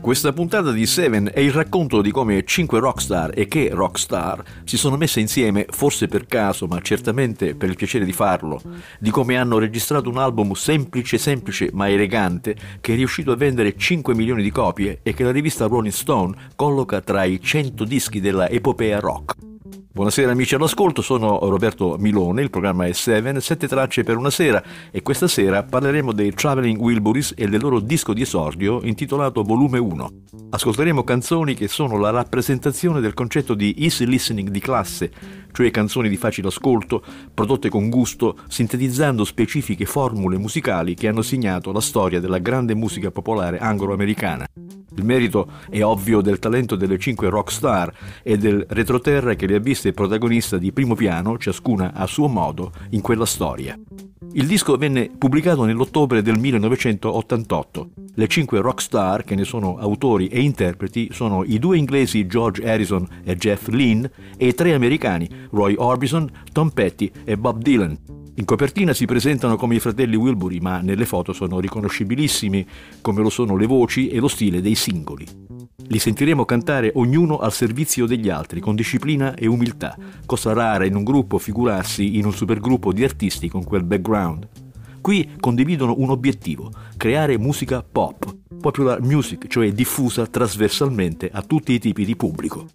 Questa puntata di Seven è il racconto di come cinque rockstar e che rockstar si sono messe insieme, forse per caso, ma certamente per il piacere di farlo, di come hanno registrato un album semplice, semplice ma elegante che è riuscito a vendere 5 milioni di copie e che la rivista Rolling Stone colloca tra i 100 dischi della epopea rock. Buonasera amici all'ascolto, sono Roberto Milone, il programma è Seven, sette tracce per una sera e questa sera parleremo dei Traveling Wilburys e del loro disco di esordio intitolato Volume 1. Ascolteremo canzoni che sono la rappresentazione del concetto di easy listening di classe, cioè canzoni di facile ascolto, prodotte con gusto, sintetizzando specifiche formule musicali che hanno segnato la storia della grande musica popolare anglo-americana. Il merito è ovvio del talento delle cinque rock star e del retroterra che le ha viste protagonista di primo piano, ciascuna a suo modo, in quella storia. Il disco venne pubblicato nell'ottobre del 1988. Le cinque rock star, che ne sono autori e interpreti, sono i due inglesi George Harrison e Jeff Lynne e i tre americani Roy Orbison, Tom Petty e Bob Dylan. In copertina si presentano come i fratelli Wilbury, ma nelle foto sono riconoscibilissimi come lo sono le voci e lo stile dei singoli. Li sentiremo cantare ognuno al servizio degli altri, con disciplina e umiltà, cosa rara in un gruppo figurarsi in un supergruppo di artisti con quel background. Qui condividono un obiettivo, creare musica pop, popular music, cioè diffusa trasversalmente a tutti i tipi di pubblico.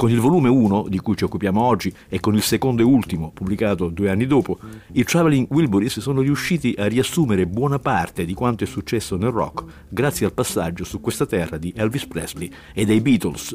Con il volume 1, di cui ci occupiamo oggi, e con il secondo e ultimo, pubblicato due anni dopo, i Traveling Wilburys sono riusciti a riassumere buona parte di quanto è successo nel rock grazie al passaggio su questa terra di Elvis Presley e dei Beatles,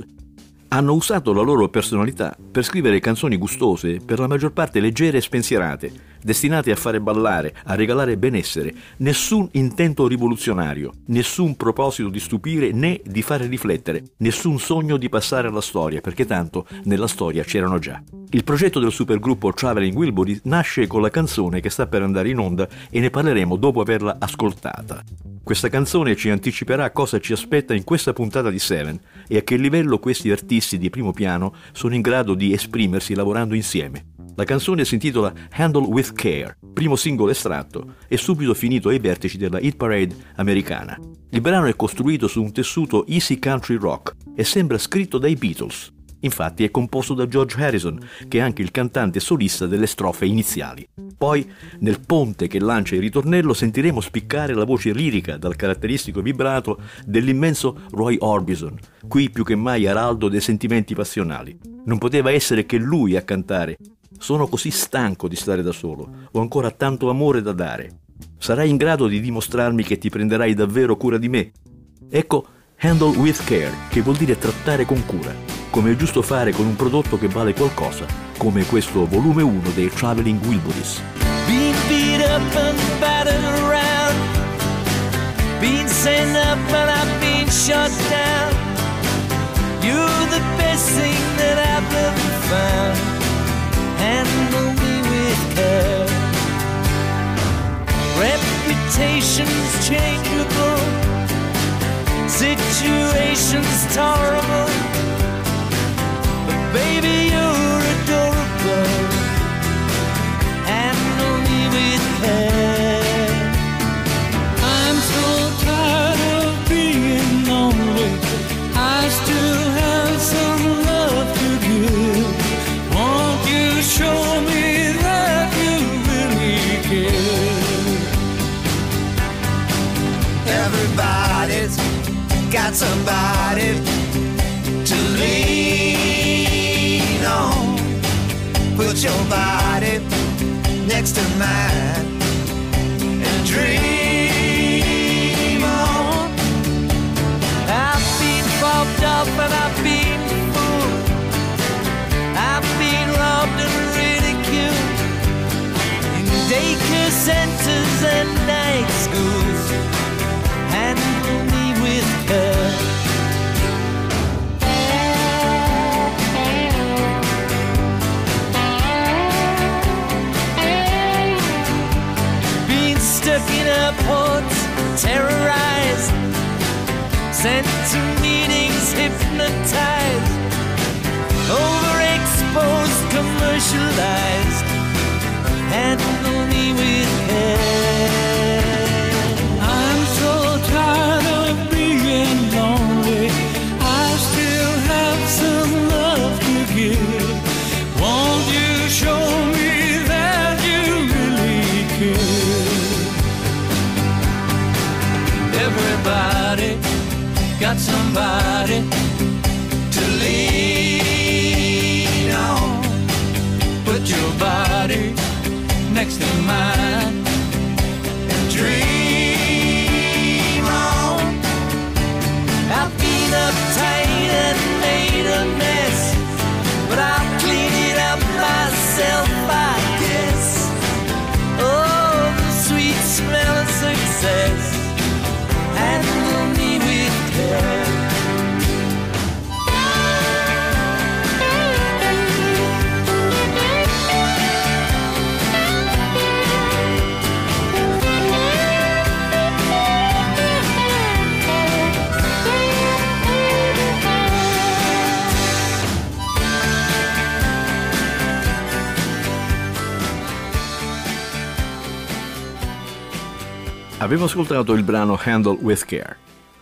hanno usato la loro personalità per scrivere canzoni gustose, per la maggior parte leggere e spensierate, destinate a fare ballare, a regalare benessere, nessun intento rivoluzionario, nessun proposito di stupire né di fare riflettere, nessun sogno di passare alla storia, perché tanto nella storia c'erano già. Il progetto del supergruppo Traveling Wilbury nasce con la canzone che sta per andare in onda e ne parleremo dopo averla ascoltata. Questa canzone ci anticiperà cosa ci aspetta in questa puntata di Seven e a che livello questi artisti di primo piano sono in grado di esprimersi lavorando insieme. La canzone si intitola Handle with Care, primo singolo estratto, e subito finito ai vertici della hit parade americana. Il brano è costruito su un tessuto easy country rock e sembra scritto dai Beatles. Infatti è composto da George Harrison, che è anche il cantante solista delle strofe iniziali. Poi, nel ponte che lancia il ritornello, sentiremo spiccare la voce lirica dal caratteristico vibrato dell'immenso Roy Orbison, qui più che mai araldo dei sentimenti passionali. Non poteva essere che lui a cantare. Sono così stanco di stare da solo, ho ancora tanto amore da dare. Sarai in grado di dimostrarmi che ti prenderai davvero cura di me? Ecco Handle with Care, che vuol dire trattare con cura come è giusto fare con un prodotto che vale qualcosa, come questo volume 1 dei Traveling Wilburys. Been beat up and battered around Been sent up and I've been shut down You're the best thing that I've ever found Handle me with care Reputation's changeable. Situation's tolerable. But Baby, commercialized. Handle me with care. I'm so tired of being lonely. I still have some love to give. Won't you show me that you really care? Everybody got somebody mind Avevo ascoltato il brano Handle with Care.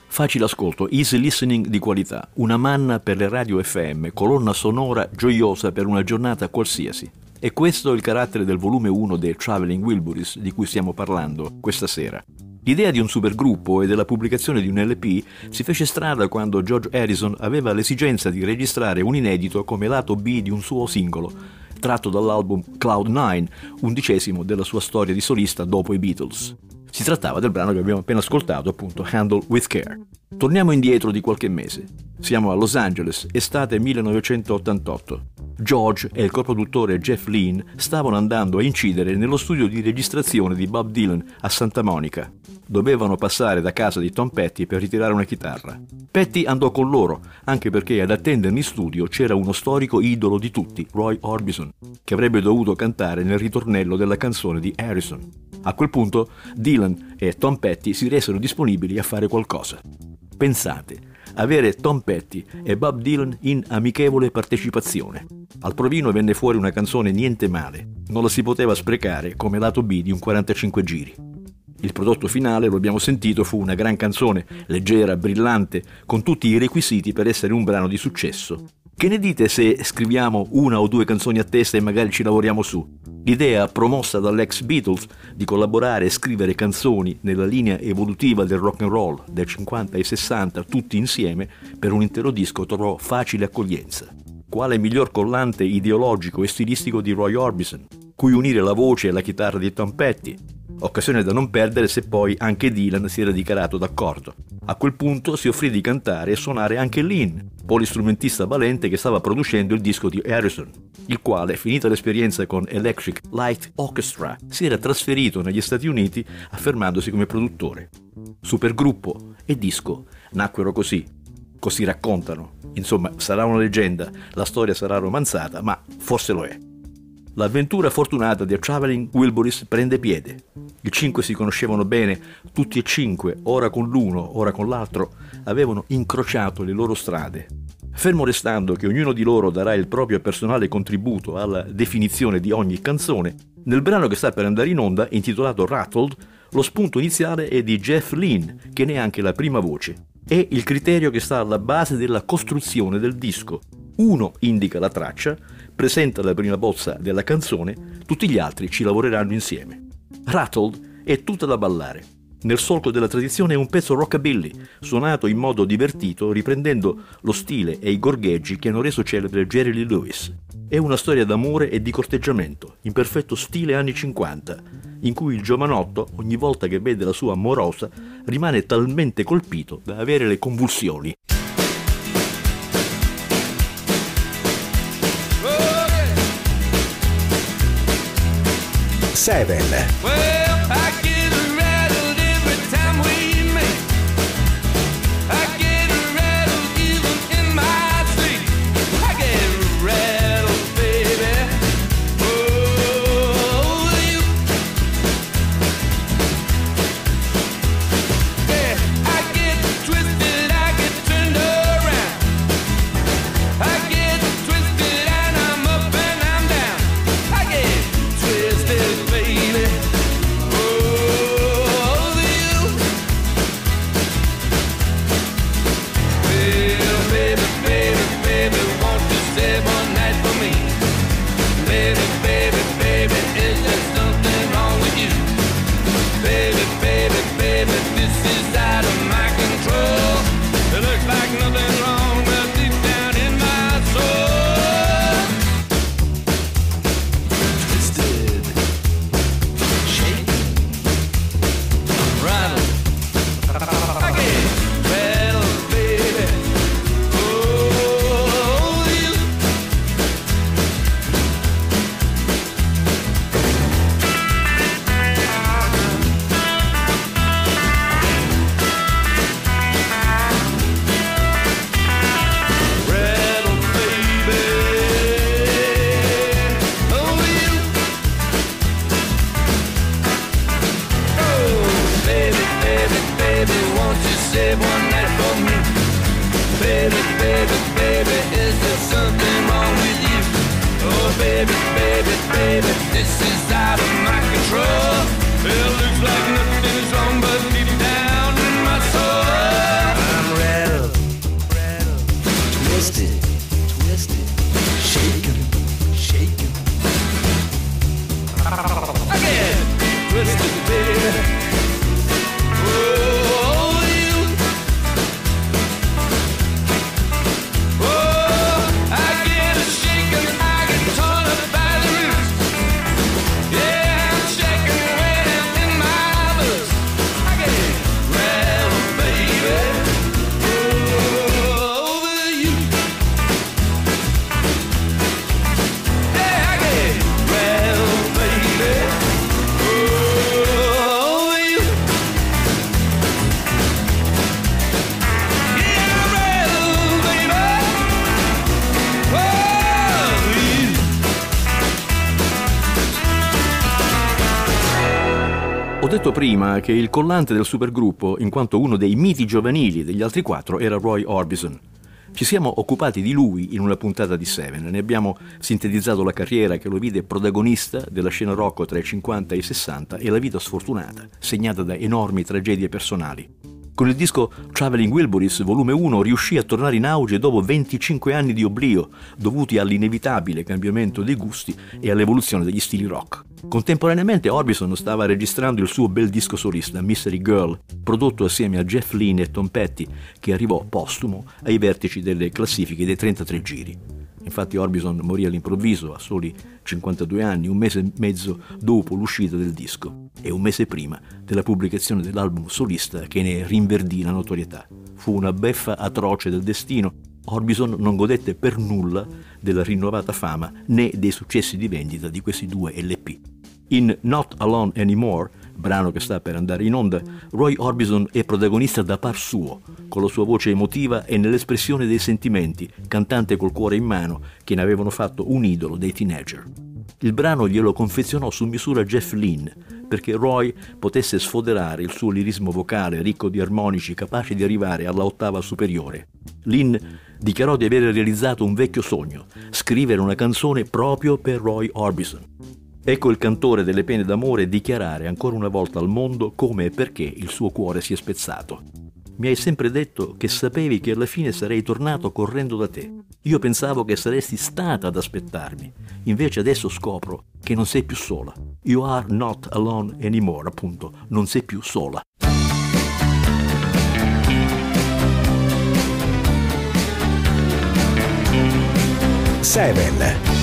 Facile ascolto, easy listening di qualità, una manna per le radio FM, colonna sonora gioiosa per una giornata qualsiasi. E questo è il carattere del volume 1 dei Traveling Wilburys di cui stiamo parlando questa sera. L'idea di un supergruppo e della pubblicazione di un LP si fece strada quando George Harrison aveva l'esigenza di registrare un inedito come lato B di un suo singolo, tratto dall'album Cloud9, undicesimo della sua storia di solista dopo i Beatles. Si trattava del brano che abbiamo appena ascoltato, appunto Handle with Care. Torniamo indietro di qualche mese. Siamo a Los Angeles, estate 1988. George e il coproduttore Jeff Lynne stavano andando a incidere nello studio di registrazione di Bob Dylan a Santa Monica. Dovevano passare da casa di Tom Petty per ritirare una chitarra. Petty andò con loro, anche perché ad attenderli in studio c'era uno storico idolo di tutti, Roy Orbison, che avrebbe dovuto cantare nel ritornello della canzone di Harrison. A quel punto Dylan e Tom Petty si resero disponibili a fare qualcosa. Pensate, avere Tom Petty e Bob Dylan in amichevole partecipazione. Al provino venne fuori una canzone niente male, non la si poteva sprecare come lato B di un 45 giri. Il prodotto finale, lo abbiamo sentito, fu una gran canzone, leggera, brillante, con tutti i requisiti per essere un brano di successo. Che ne dite se scriviamo una o due canzoni a testa e magari ci lavoriamo su? L'idea promossa dall'ex Beatles di collaborare e scrivere canzoni nella linea evolutiva del rock and roll del 50 e 60 tutti insieme per un intero disco trovò facile accoglienza. Quale miglior collante ideologico e stilistico di Roy Orbison, cui unire la voce e la chitarra di Tom Petty, occasione da non perdere se poi anche Dylan si era dichiarato d'accordo. A quel punto si offrì di cantare e suonare anche Lynn, polistrumentista valente che stava producendo il disco di Harrison, il quale, finita l'esperienza con Electric Light Orchestra, si era trasferito negli Stati Uniti affermandosi come produttore. Supergruppo e disco nacquero così, così raccontano. Insomma, sarà una leggenda, la storia sarà romanzata, ma forse lo è. L'avventura fortunata di A Traveling Wilburys prende piede. I cinque si conoscevano bene, tutti e cinque, ora con l'uno, ora con l'altro, avevano incrociato le loro strade. Fermo restando che ognuno di loro darà il proprio personale contributo alla definizione di ogni canzone, nel brano che sta per andare in onda, intitolato Rattled, lo spunto iniziale è di Jeff Lynne, che ne è anche la prima voce. È il criterio che sta alla base della costruzione del disco. Uno indica la traccia, presenta la prima bozza della canzone, tutti gli altri ci lavoreranno insieme. Rattled è tutta da ballare. Nel solco della tradizione è un pezzo rockabilly, suonato in modo divertito, riprendendo lo stile e i gorgheggi che hanno reso celebre Jerry Lee Lewis. È una storia d'amore e di corteggiamento, in perfetto stile anni 50, in cui il giovanotto, ogni volta che vede la sua amorosa, rimane talmente colpito da avere le convulsioni. 7. Prima che il collante del supergruppo, in quanto uno dei miti giovanili degli altri quattro, era Roy Orbison. Ci siamo occupati di lui in una puntata di Seven, ne abbiamo sintetizzato la carriera che lo vide protagonista della scena rock tra i 50 e i 60 e la vita sfortunata, segnata da enormi tragedie personali. Con il disco Traveling Wilburys volume 1 riuscì a tornare in auge dopo 25 anni di oblio, dovuti all'inevitabile cambiamento dei gusti e all'evoluzione degli stili rock. Contemporaneamente Orbison stava registrando il suo bel disco solista, Mystery Girl, prodotto assieme a Jeff Lynne e Tom Petty, che arrivò postumo ai vertici delle classifiche dei 33 giri. Infatti Orbison morì all'improvviso a soli 52 anni, un mese e mezzo dopo l'uscita del disco e un mese prima della pubblicazione dell'album solista che ne rinverdì la notorietà. Fu una beffa atroce del destino. Orbison non godette per nulla della rinnovata fama né dei successi di vendita di questi due LP. In Not Alone Anymore, brano che sta per andare in onda, Roy Orbison è protagonista da par suo, con la sua voce emotiva e nell'espressione dei sentimenti, cantante col cuore in mano, che ne avevano fatto un idolo dei teenager. Il brano glielo confezionò su misura Jeff Lynne, perché Roy potesse sfoderare il suo lirismo vocale ricco di armonici capace di arrivare alla ottava superiore. Lynne dichiarò di aver realizzato un vecchio sogno, scrivere una canzone proprio per Roy Orbison. Ecco il cantore delle pene d'amore dichiarare ancora una volta al mondo come e perché il suo cuore si è spezzato. Mi hai sempre detto che sapevi che alla fine sarei tornato correndo da te. Io pensavo che saresti stata ad aspettarmi. Invece adesso scopro che non sei più sola. You are not alone anymore, appunto. Non sei più sola. Seven.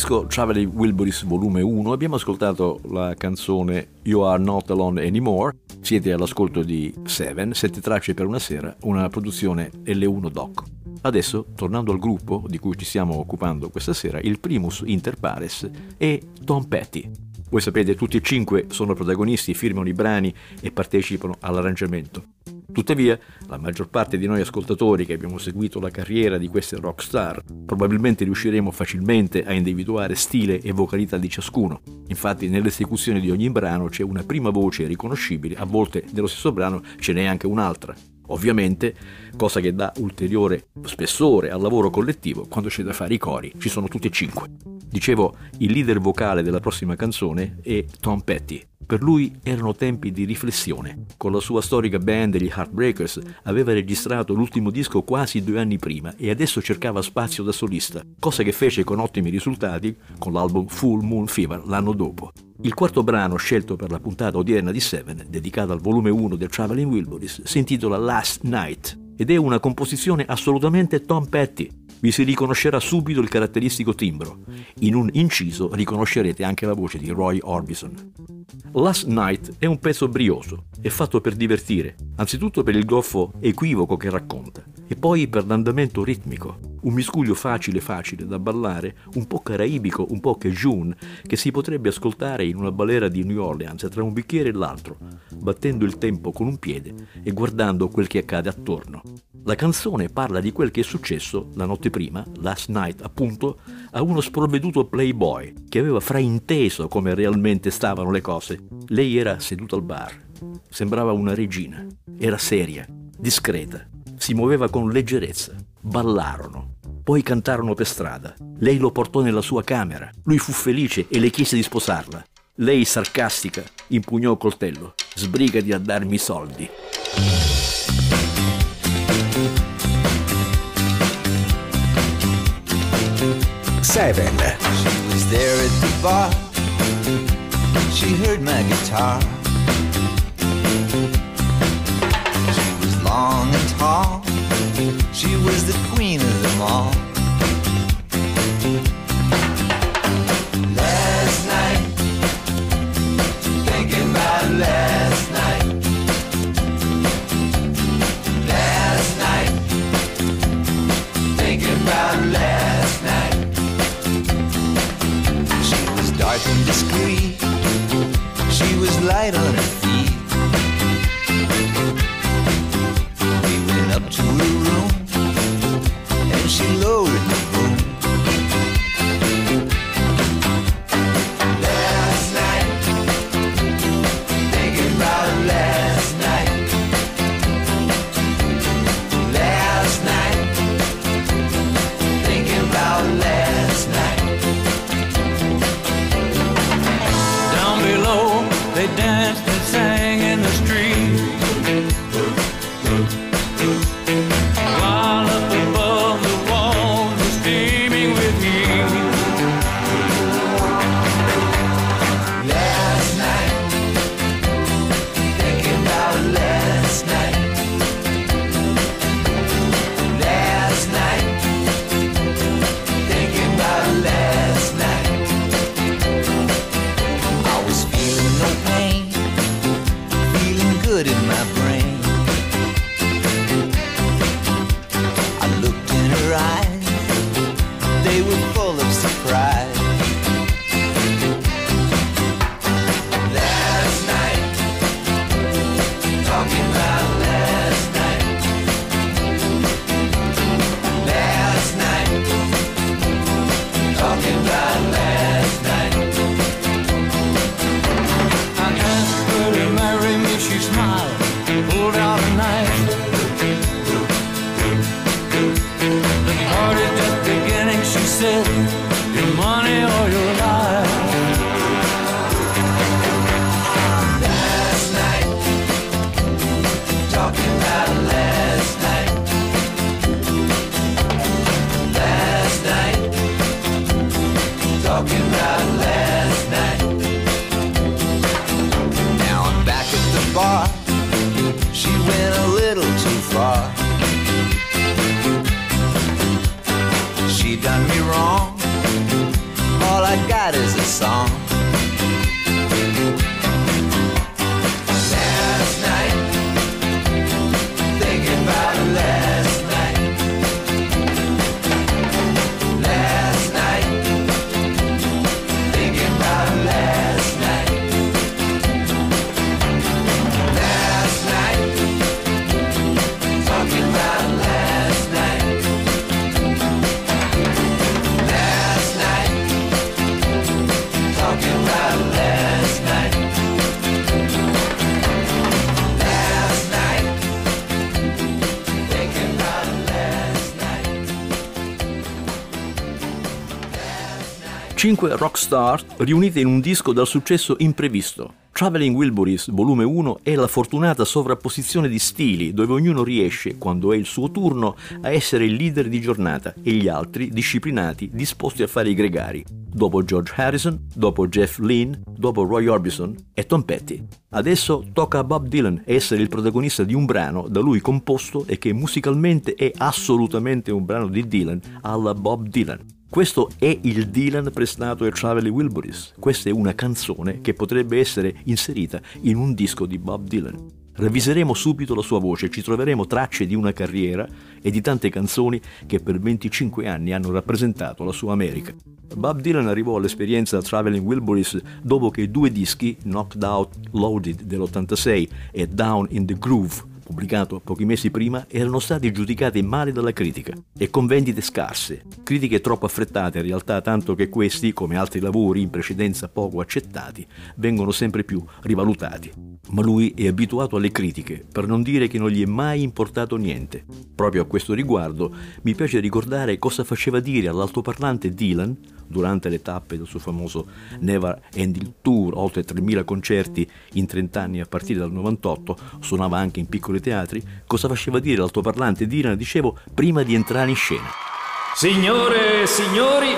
Disco Traveling Wilburys volume 1 abbiamo ascoltato la canzone You Are Not Alone Anymore. Siete all'ascolto di Seven, sette tracce per una sera, una produzione L1 Doc. Adesso, tornando al gruppo di cui ci stiamo occupando questa sera, il primus inter pares è Tom Petty. Voi sapete, tutti e cinque sono protagonisti, firmano i brani e partecipano all'arrangiamento. Tuttavia, la maggior parte di noi ascoltatori che abbiamo seguito la carriera di queste rockstar probabilmente riusciremo facilmente a individuare stile e vocalità di ciascuno. Infatti, nell'esecuzione di ogni brano c'è una prima voce riconoscibile, a volte nello stesso brano ce n'è anche un'altra. Ovviamente, cosa che dà ulteriore spessore al lavoro collettivo quando c'è da fare i cori, ci sono tutti e cinque. Dicevo, il leader vocale della prossima canzone è Tom Petty. Per lui erano tempi di riflessione. Con la sua storica band, gli Heartbreakers, aveva registrato l'ultimo disco quasi due anni prima e adesso cercava spazio da solista, cosa che fece con ottimi risultati con l'album Full Moon Fever l'anno dopo. Il quarto brano scelto per la puntata odierna di Seven, dedicato al volume 1 del Traveling Wilburys, si intitola Last Night ed è una composizione assolutamente Tom Petty. Vi si riconoscerà subito il caratteristico timbro. In un inciso riconoscerete anche la voce di Roy Orbison. Last Night è un pezzo brioso, è fatto per divertire, anzitutto per il goffo equivoco che racconta, e poi per l'andamento ritmico, un miscuglio facile facile da ballare, un po' caraibico, un po' cajun, che si potrebbe ascoltare in una balera di New Orleans tra un bicchiere e l'altro, battendo il tempo con un piede e guardando quel che accade attorno. La canzone parla di quel che è successo la notte prima, last night appunto, a uno sprovveduto playboy che aveva frainteso come realmente stavano le cose. Lei era seduta al bar, sembrava una regina, era seria, discreta, si muoveva con leggerezza, ballarono, poi cantarono per strada. Lei lo portò nella sua camera, lui fu felice e le chiese di sposarla. Lei, sarcastica, impugnò il coltello. Sbrigati a darmi i soldi. Seven, She was there at the bar. She heard my guitar. She was long and tall. She was the queen of them all. Light on her dance. 5 rockstar riunite in un disco dal successo imprevisto. Traveling Wilburys, volume 1, è la fortunata sovrapposizione di stili dove ognuno riesce, quando è il suo turno, a essere il leader di giornata e gli altri disciplinati, disposti a fare i gregari. Dopo George Harrison, dopo Jeff Lynne, dopo Roy Orbison e Tom Petty. Adesso tocca a Bob Dylan essere il protagonista di un brano da lui composto e che musicalmente è assolutamente un brano di Dylan alla Bob Dylan. Questo è il Dylan prestato ai Traveling Wilburys. Questa è una canzone che potrebbe essere inserita in un disco di Bob Dylan. Reviseremo subito la sua voce, ci troveremo tracce di una carriera e di tante canzoni che per 25 anni hanno rappresentato la sua America. Bob Dylan arrivò all'esperienza Traveling Wilburys dopo che due dischi, Knocked Out Loaded dell'86 e Down in the Groove pubblicato pochi mesi prima, erano stati giudicati male dalla critica e con vendite scarse, critiche troppo affrettate in realtà tanto che questi, come altri lavori in precedenza poco accettati, vengono sempre più rivalutati. Ma lui è abituato alle critiche, per non dire che non gli è mai importato niente. Proprio a questo riguardo mi piace ricordare cosa faceva dire all'altoparlante Dylan durante le tappe del suo famoso Never Ending Tour, oltre 3.000 concerti in 30 anni a partire dal 98, suonava anche in piccoli teatri, cosa faceva dire l'altoparlante Dylan, dicevo, prima di entrare in scena. Signore e signori,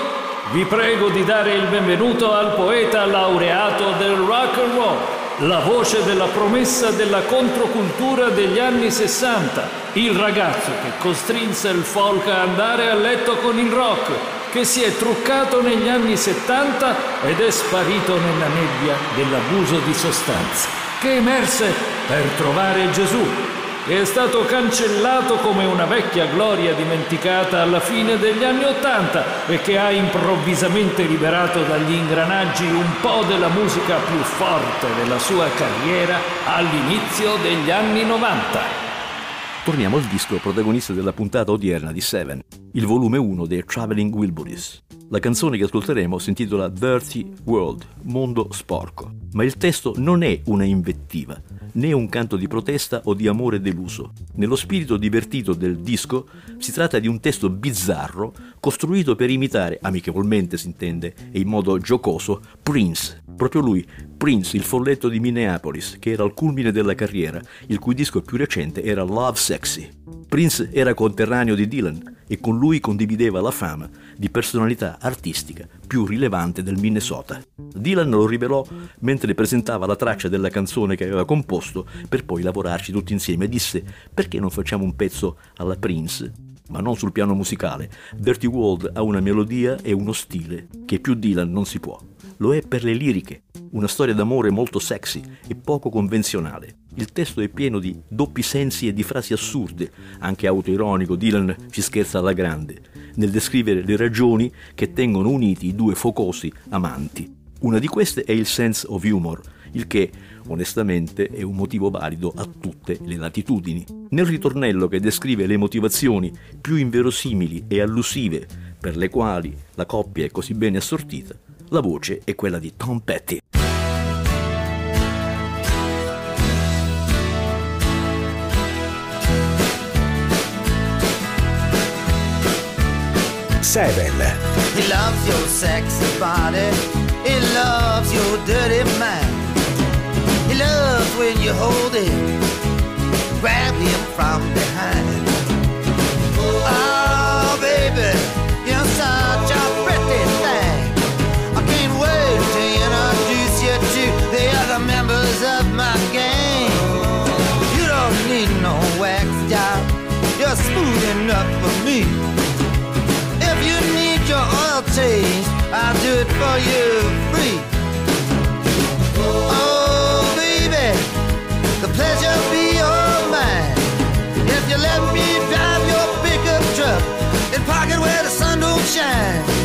vi prego di dare il benvenuto al poeta laureato del rock and roll, la voce della promessa della controcultura degli anni 60, il ragazzo che costrinse il folk a andare a letto con il rock, che si è truccato negli anni 70 ed è sparito nella nebbia dell'abuso di sostanze, che emerse per trovare Gesù, che è stato cancellato come una vecchia gloria dimenticata alla fine degli anni Ottanta e che ha improvvisamente liberato dagli ingranaggi un po' della musica più forte della sua carriera all'inizio degli anni 90. Torniamo al disco protagonista della puntata odierna di Seven, il volume 1 dei Traveling Wilburys. La canzone che ascolteremo si intitola Dirty World, mondo sporco, ma il testo non è una invettiva, né un canto di protesta o di amore deluso. Nello spirito divertito del disco si tratta di un testo bizzarro costruito per imitare, amichevolmente si intende, e in modo giocoso, Prince. Proprio lui, Prince, il folletto di Minneapolis, che era al culmine della carriera, il cui disco più recente era Love Sexy. Prince era conterraneo di Dylan e con lui condivideva la fama di personalità artistica più rilevante del Minnesota. Dylan lo rivelò mentre presentava la traccia della canzone che aveva composto per poi lavorarci tutti insieme e disse perché non facciamo un pezzo alla Prince? Ma non sul piano musicale. Dirty World ha una melodia e uno stile che più Dylan non si può. Lo è per le liriche, una storia d'amore molto sexy e poco convenzionale. Il testo è pieno di doppi sensi e di frasi assurde, anche autoironico, Dylan ci scherza alla grande, nel descrivere le ragioni che tengono uniti i due focosi amanti. Una di queste è il sense of humor, il che, onestamente, è un motivo valido a tutte le latitudini. Nel ritornello che descrive le motivazioni più inverosimili e allusive per le quali la coppia è così bene assortita, la voce è quella di Tom Petty. seven, He loves your sexy body. He loves your dirty mind. He loves when you hold him, grab him from behind. Oil I'll do it for you free. Oh, baby, the pleasure be all mine. If you let me drive your pickup truck and park it where the sun don't shine.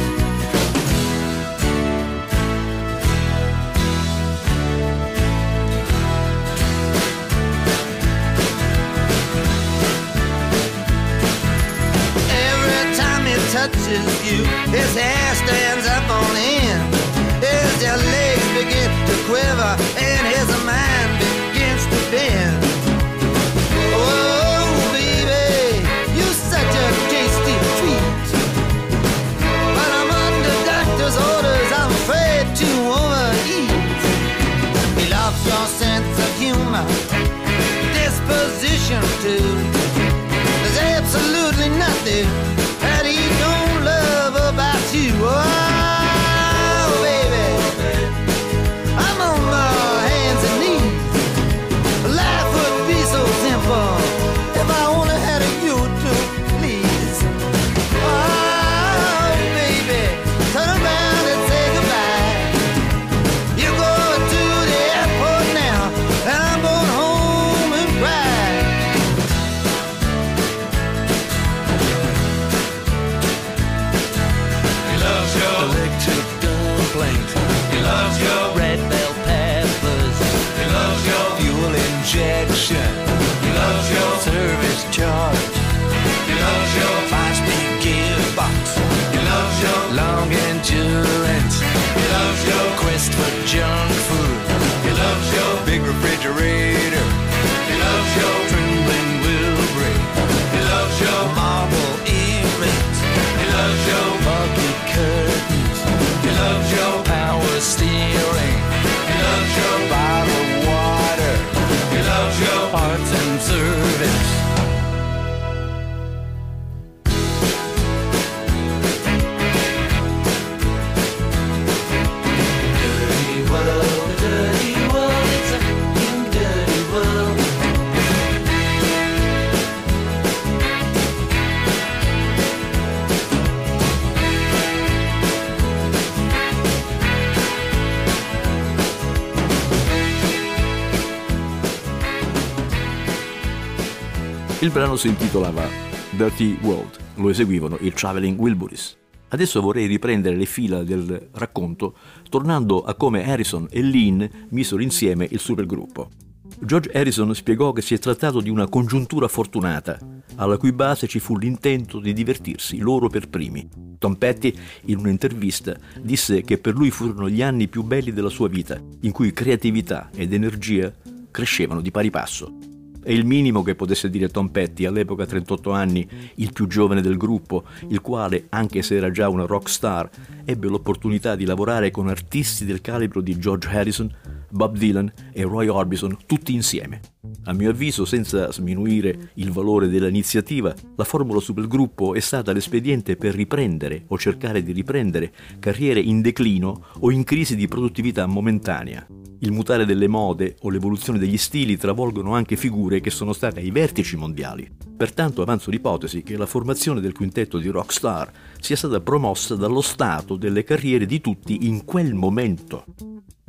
His hair stands up on end. His legs begin to quiver and his mind begins to bend. Oh, baby, you such a tasty treat. But I'm under doctor's orders, I'm afraid to overeat. He loves your sense of humor, disposition too. Fuel injection. He loves your Il brano si intitolava Dirty World, lo eseguivano i Traveling Wilburys. Adesso vorrei riprendere le fila del racconto tornando a come Harrison e Lynn misero insieme il supergruppo. George Harrison spiegò che si è trattato di una congiuntura fortunata, alla cui base ci fu l'intento di divertirsi loro per primi. Tom Petty, in un'intervista, disse che per lui furono gli anni più belli della sua vita, in cui creatività ed energia crescevano di pari passo. È il minimo che potesse dire Tom Petty, all'epoca 38 anni, il più giovane del gruppo, il quale, anche se era già una rock star, ebbe l'opportunità di lavorare con artisti del calibro di George Harrison, Bob Dylan e Roy Orbison tutti insieme. A mio avviso, senza sminuire il valore dell'iniziativa, la formula supergruppo è stata l'espediente per riprendere o cercare di riprendere carriere in declino o in crisi di produttività momentanea. Il mutare delle mode o l'evoluzione degli stili travolgono anche figure che sono state ai vertici mondiali. Pertanto avanzo l'ipotesi che la formazione del quintetto di rockstar sia stata promossa dallo stato delle carriere di tutti in quel momento.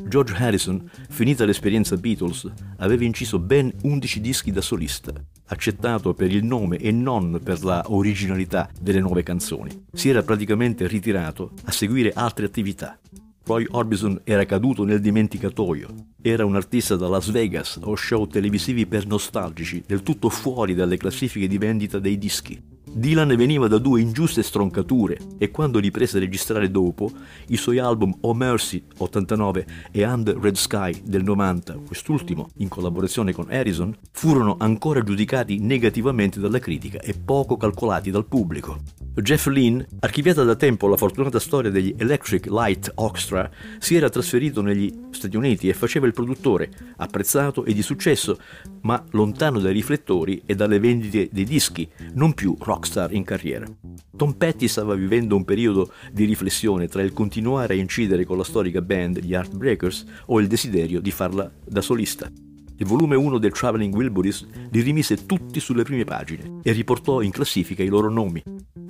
George Harrison, finita l'esperienza Beatles, aveva inciso ben 11 dischi da solista, accettato per il nome e non per la originalità delle nuove canzoni. Si era praticamente ritirato a seguire altre attività. Roy Orbison era caduto nel dimenticatoio. Era un artista da Las Vegas o show televisivi per nostalgici, del tutto fuori dalle classifiche di vendita dei dischi. Dylan veniva da due ingiuste stroncature e quando riprese a registrare dopo, i suoi album Oh Mercy 89 e Under Red Sky del 90, quest'ultimo in collaborazione con Harrison, furono ancora giudicati negativamente dalla critica e poco calcolati dal pubblico. Jeff Lynne, archiviata da tempo la fortunata storia degli Electric Light Orchestra, si era trasferito negli Stati Uniti e faceva il produttore, apprezzato e di successo, ma lontano dai riflettori e dalle vendite dei dischi, non più rockstar in carriera. Tom Petty stava vivendo un periodo di riflessione tra il continuare a incidere con la storica band gli Heartbreakers o il desiderio di farla da solista. Il volume 1 del Traveling Wilburys li rimise tutti sulle prime pagine e riportò in classifica i loro nomi.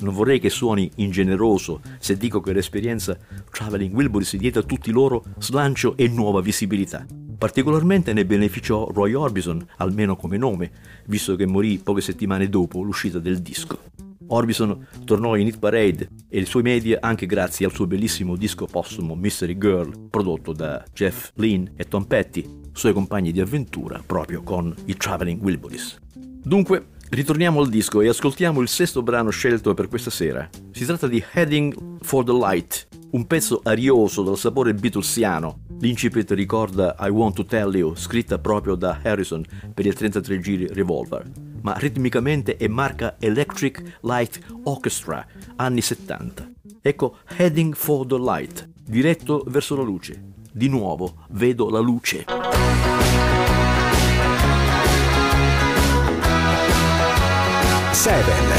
Non vorrei che suoni ingeneroso se dico che l'esperienza Traveling Wilburys diede a tutti loro slancio e nuova visibilità. Particolarmente ne beneficiò Roy Orbison, almeno come nome, visto che morì poche settimane dopo l'uscita del disco. Orbison tornò in Hit Parade e i suoi media anche grazie al suo bellissimo disco postumo Mystery Girl, prodotto da Jeff Lynne e Tom Petty, suoi compagni di avventura proprio con i Traveling Wilburys. Dunque, ritorniamo al disco e ascoltiamo il sesto brano scelto per questa sera. Si tratta di Heading for the Light, un pezzo arioso dal sapore Beatlesiano. L'incipit ricorda I Want to Tell You, scritta proprio da Harrison per il 33 giri Revolver, ma ritmicamente è marca Electric Light Orchestra, anni 70. Ecco Heading for the Light, diretto verso la luce. Di nuovo vedo la luce. seven,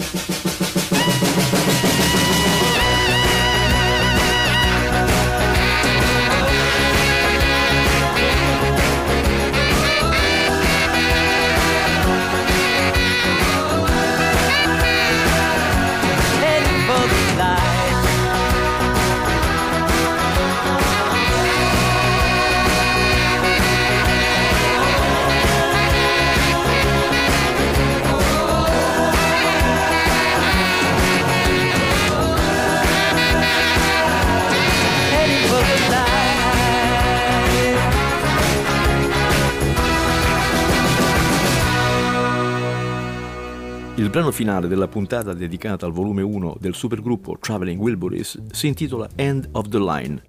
brano finale della puntata dedicata al volume 1 del supergruppo Traveling Wilburys si intitola End of the Line.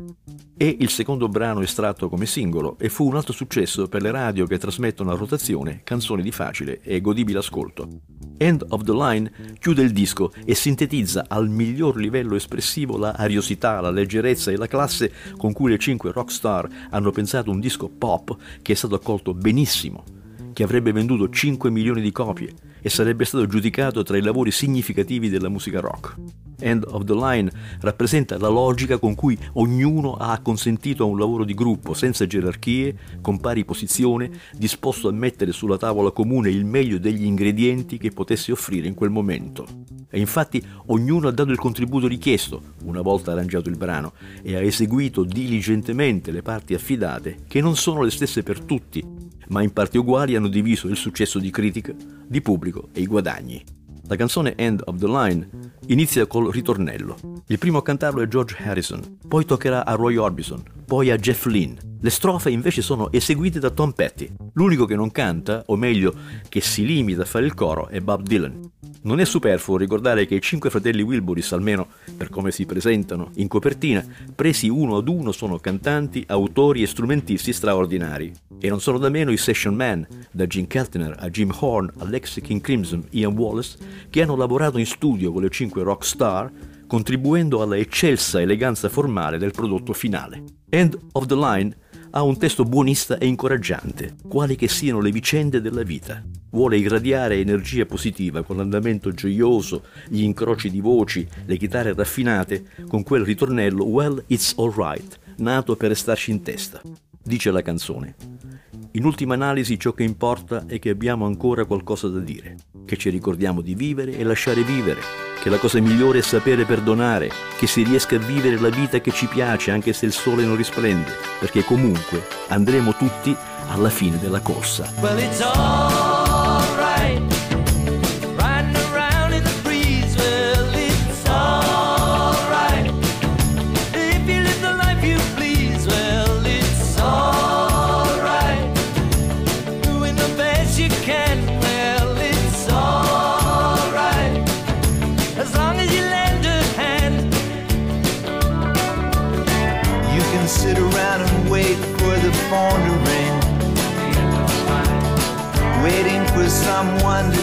È il secondo brano estratto come singolo e fu un alto successo per le radio che trasmettono a rotazione canzoni di facile e godibile ascolto. End of the Line chiude il disco e sintetizza al miglior livello espressivo la ariosità, la leggerezza e la classe con cui le cinque rockstar hanno pensato un disco pop che è stato accolto benissimo che avrebbe venduto 5 milioni di copie e sarebbe stato giudicato tra i lavori significativi della musica rock. End of the Line rappresenta la logica con cui ognuno ha acconsentito a un lavoro di gruppo, senza gerarchie, con pari posizione, disposto a mettere sulla tavola comune il meglio degli ingredienti che potesse offrire in quel momento. E infatti ognuno ha dato il contributo richiesto, una volta arrangiato il brano, e ha eseguito diligentemente le parti affidate, che non sono le stesse per tutti, ma in parti uguali hanno diviso il successo di critica, di pubblico e i guadagni. La canzone End of the Line inizia col ritornello. Il primo a cantarlo è George Harrison, poi toccherà a Roy Orbison, poi a Jeff Lynne. Le strofe invece sono eseguite da Tom Petty. L'unico che non canta, o meglio, che si limita a fare il coro, è Bob Dylan. Non è superfluo ricordare che i cinque fratelli Wilburys, almeno per come si presentano in copertina, presi uno ad uno sono cantanti, autori e strumentisti straordinari. E non sono da meno i Session Man, da Jim Keltner a Jim Horn a Lexi King Crimson, Ian Wallace, che hanno lavorato in studio con le cinque rock star, contribuendo alla eccelsa eleganza formale del prodotto finale. End of the Line ha un testo buonista e incoraggiante, quali che siano le vicende della vita. Vuole irradiare energia positiva con l'andamento gioioso, gli incroci di voci, le chitarre raffinate, con quel ritornello Well, it's alright, nato per restarci in testa. Dice la canzone. In ultima analisi ciò che importa è che abbiamo ancora qualcosa da dire, che ci ricordiamo di vivere e lasciare vivere, che la cosa migliore è sapere perdonare, che si riesca a vivere la vita che ci piace anche se il sole non risplende, perché comunque andremo tutti alla fine della corsa. Well,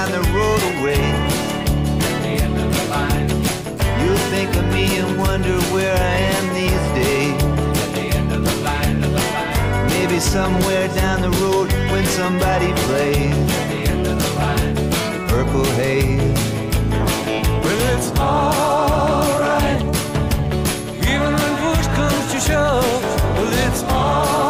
Down the road away. You'll think of me and wonder where I am these days. Maybe somewhere down the road when somebody plays Purple Haze. Well, it's alright. Even when push comes to shove, well, it's alright.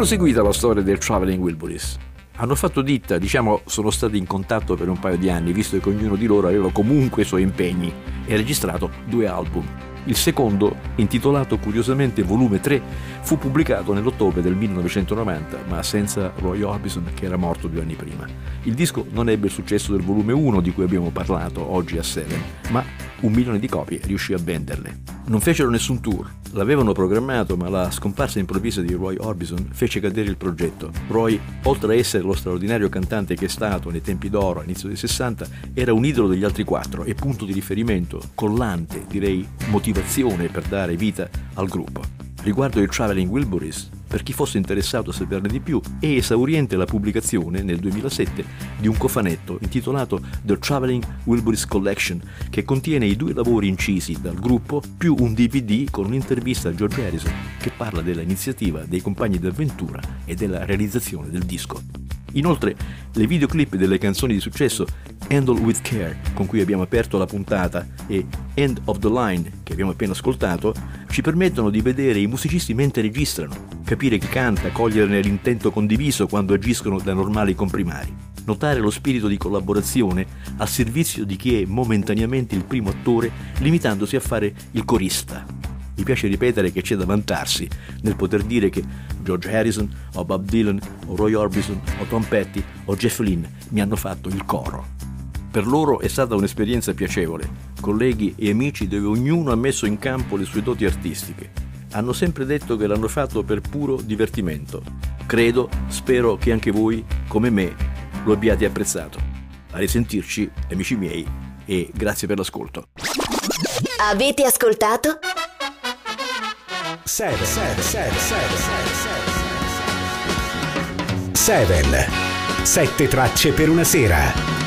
Proseguita la storia del Traveling Wilburys? Hanno fatto ditta, diciamo, sono stati in contatto per un paio di anni, visto che ognuno di loro aveva comunque i suoi impegni, e registrato due album. Il secondo, intitolato curiosamente Volume 3, fu pubblicato nell'ottobre del 1990, ma senza Roy Orbison che era morto due anni prima. Il disco non ebbe il successo del volume 1 di cui abbiamo parlato oggi a Seven, ma un milione di copie riuscì a venderle. Non fecero nessun tour, l'avevano programmato, ma la scomparsa improvvisa di Roy Orbison fece cadere il progetto. Roy, oltre a essere lo straordinario cantante che è stato nei tempi d'oro all'inizio dei 60, era un idolo degli altri quattro e punto di riferimento, collante, direi motivazione per dare vita al gruppo. Riguardo il Traveling Wilburys, per chi fosse interessato a saperne di più, è esauriente la pubblicazione nel 2007 di un cofanetto intitolato The Traveling Wilburys Collection, che contiene i due lavori incisi dal gruppo più un DVD con un'intervista a George Harrison che parla dell'iniziativa dei compagni d'avventura e della realizzazione del disco. Inoltre, le videoclip delle canzoni di successo Handle with Care, con cui abbiamo aperto la puntata, e End of the Line, che abbiamo appena ascoltato, ci permettono di vedere i musicisti mentre registrano, capire chi canta, coglierne l'intento condiviso quando agiscono da normali comprimari, notare lo spirito di collaborazione al servizio di chi è momentaneamente il primo attore, limitandosi a fare il corista. Mi piace ripetere che c'è da vantarsi nel poter dire che George Harrison o Bob Dylan o Roy Orbison o Tom Petty o Jeff Lynne mi hanno fatto il coro. Per loro è stata un'esperienza piacevole, colleghi e amici dove ognuno ha messo in campo le sue doti artistiche. Hanno sempre detto che l'hanno fatto per puro divertimento. Credo, spero che anche voi, come me, lo abbiate apprezzato. A risentirci, amici miei, e grazie per l'ascolto. Avete ascoltato? 7 7 7 7 7 Sette tracce per una sera